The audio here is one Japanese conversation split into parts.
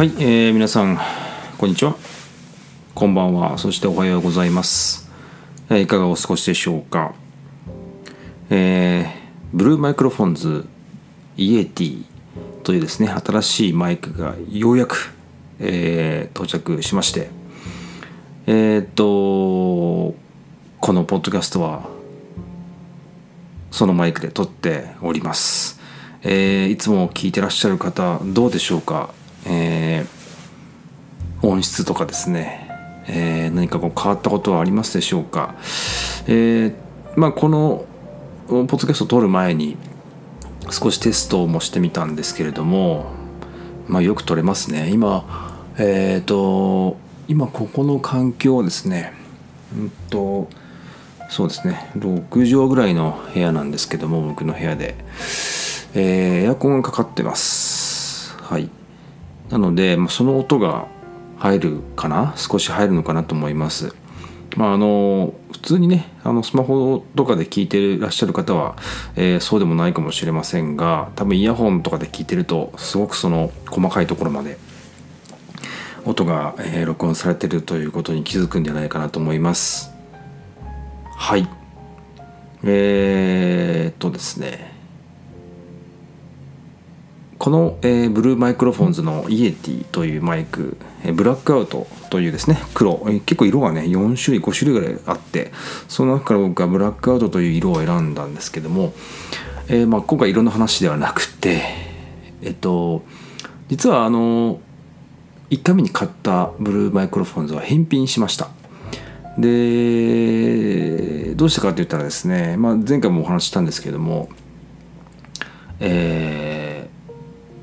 はい、えー皆さんこんにちは。こんばんは。そしておはようございます、えーいかがお過ごしでしょうか。えーブルーマイクロフォンズイエティというですね新しいマイクがようやく、えー到着しまして。えーっとこのポッドキャストはそのマイクで撮っております、えーいつも聞いてらっしゃる方どうでしょうか、えー音質とかですね、えー何かこう変わったことはありますでしょうか、えーまあこのポッドキャストを撮る前に少しテストもしてみたんですけれどもまあよく撮れますね。今えっ、と今ここの環境はですねうんとそうですね6畳ぐらいの部屋なんですけども僕の部屋で、えーエアコンがかかってます。はい。なので、まあ、その音が入るかな？少し入るのかなと思います。まああの普通にねあのスマホとかで聞いてらっしゃる方は、えーそうでもないかもしれませんが多分イヤホンとかで聞いてるとすごくその細かいところまで音が、えー録音されてるということに気づくんじゃないかなと思います。はい。えー、っとですね。この、えーブルーマイクロフォンズのイエティというマイク、えブラックアウトというですね黒、え結構色がね4種類5種類ぐらいあってその中から僕はブラックアウトという色を選んだんですけども、えーまあ、今回色の話ではなくてえっと実はあの1回目に買ったブルーマイクロフォンズは返品しました。でどうしたかって言ったらですね、まあ、前回もお話ししたんですけどもえー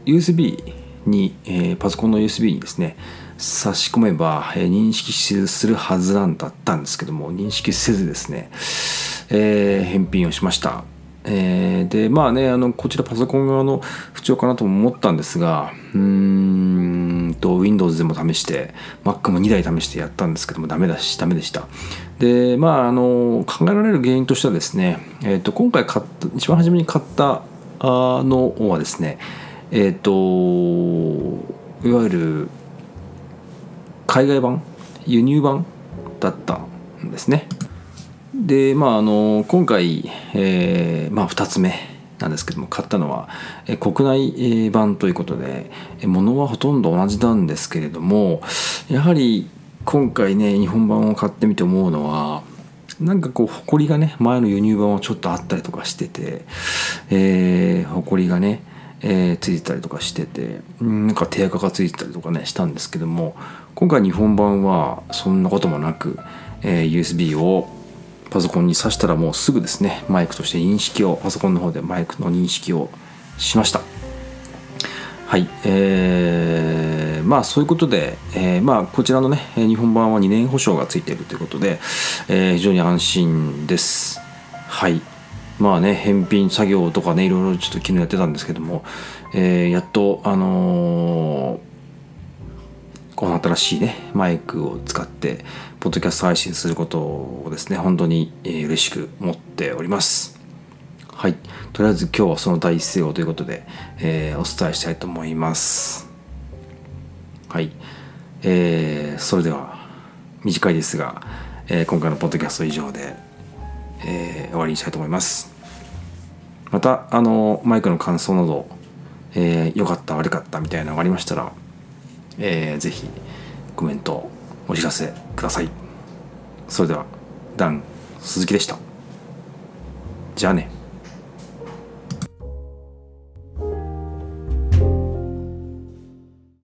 USB に、えパソコンの USB にですね差し込めば、え認識するはずなんだったんですけども認識せずですね、えー返品をしました、えーでまあねあのこちらパソコン側の不調かなとも思ったんですがうーんと Windows でも試して Mac も2台試してやったんですけどもダメだしダメでした。でまああの考えられる原因としてはですね、えー、と今回買った一番初めに買ったあのはですねえっ、といわゆる海外版輸入版だったんですね。でまああの今回、えーまあ、2つ目なんですけども買ったのは、えー国内版ということでえー物はほとんど同じなんですけれどもやはり今回ね日本版を買ってみて思うのはなんかこう埃がね前の輸入版はちょっとあったりとかしててえー、埃がね、えーついてたりとかしててなんか手垢がついてたりとかねしたんですけども今回日本版はそんなこともなく、えー USB をパソコンに挿したらもうすぐですねマイクとして認識をパソコンの方でマイクの認識をしました。はいえーまあそういうことで、えーまあこちらのね日本版は2年保証がついているということで、えー非常に安心です。はい。まあね返品作業とかねいろいろちょっと昨日やってたんですけども、えーやっとあのーこの新しいねマイクを使ってポッドキャスト配信することをですね本当に、嬉しく思っております。はい。とりあえず今日はその第一声をということで、えーお伝えしたいと思います。はい。えーそれでは短いですが、えー今回のポッドキャスト以上で、えー終わりにしたいと思います。またあのマイクの感想など良、えー良かった悪かったみたいなのがありましたらえーぜひコメントお知らせください。それではダン鈴木でした。じゃあね。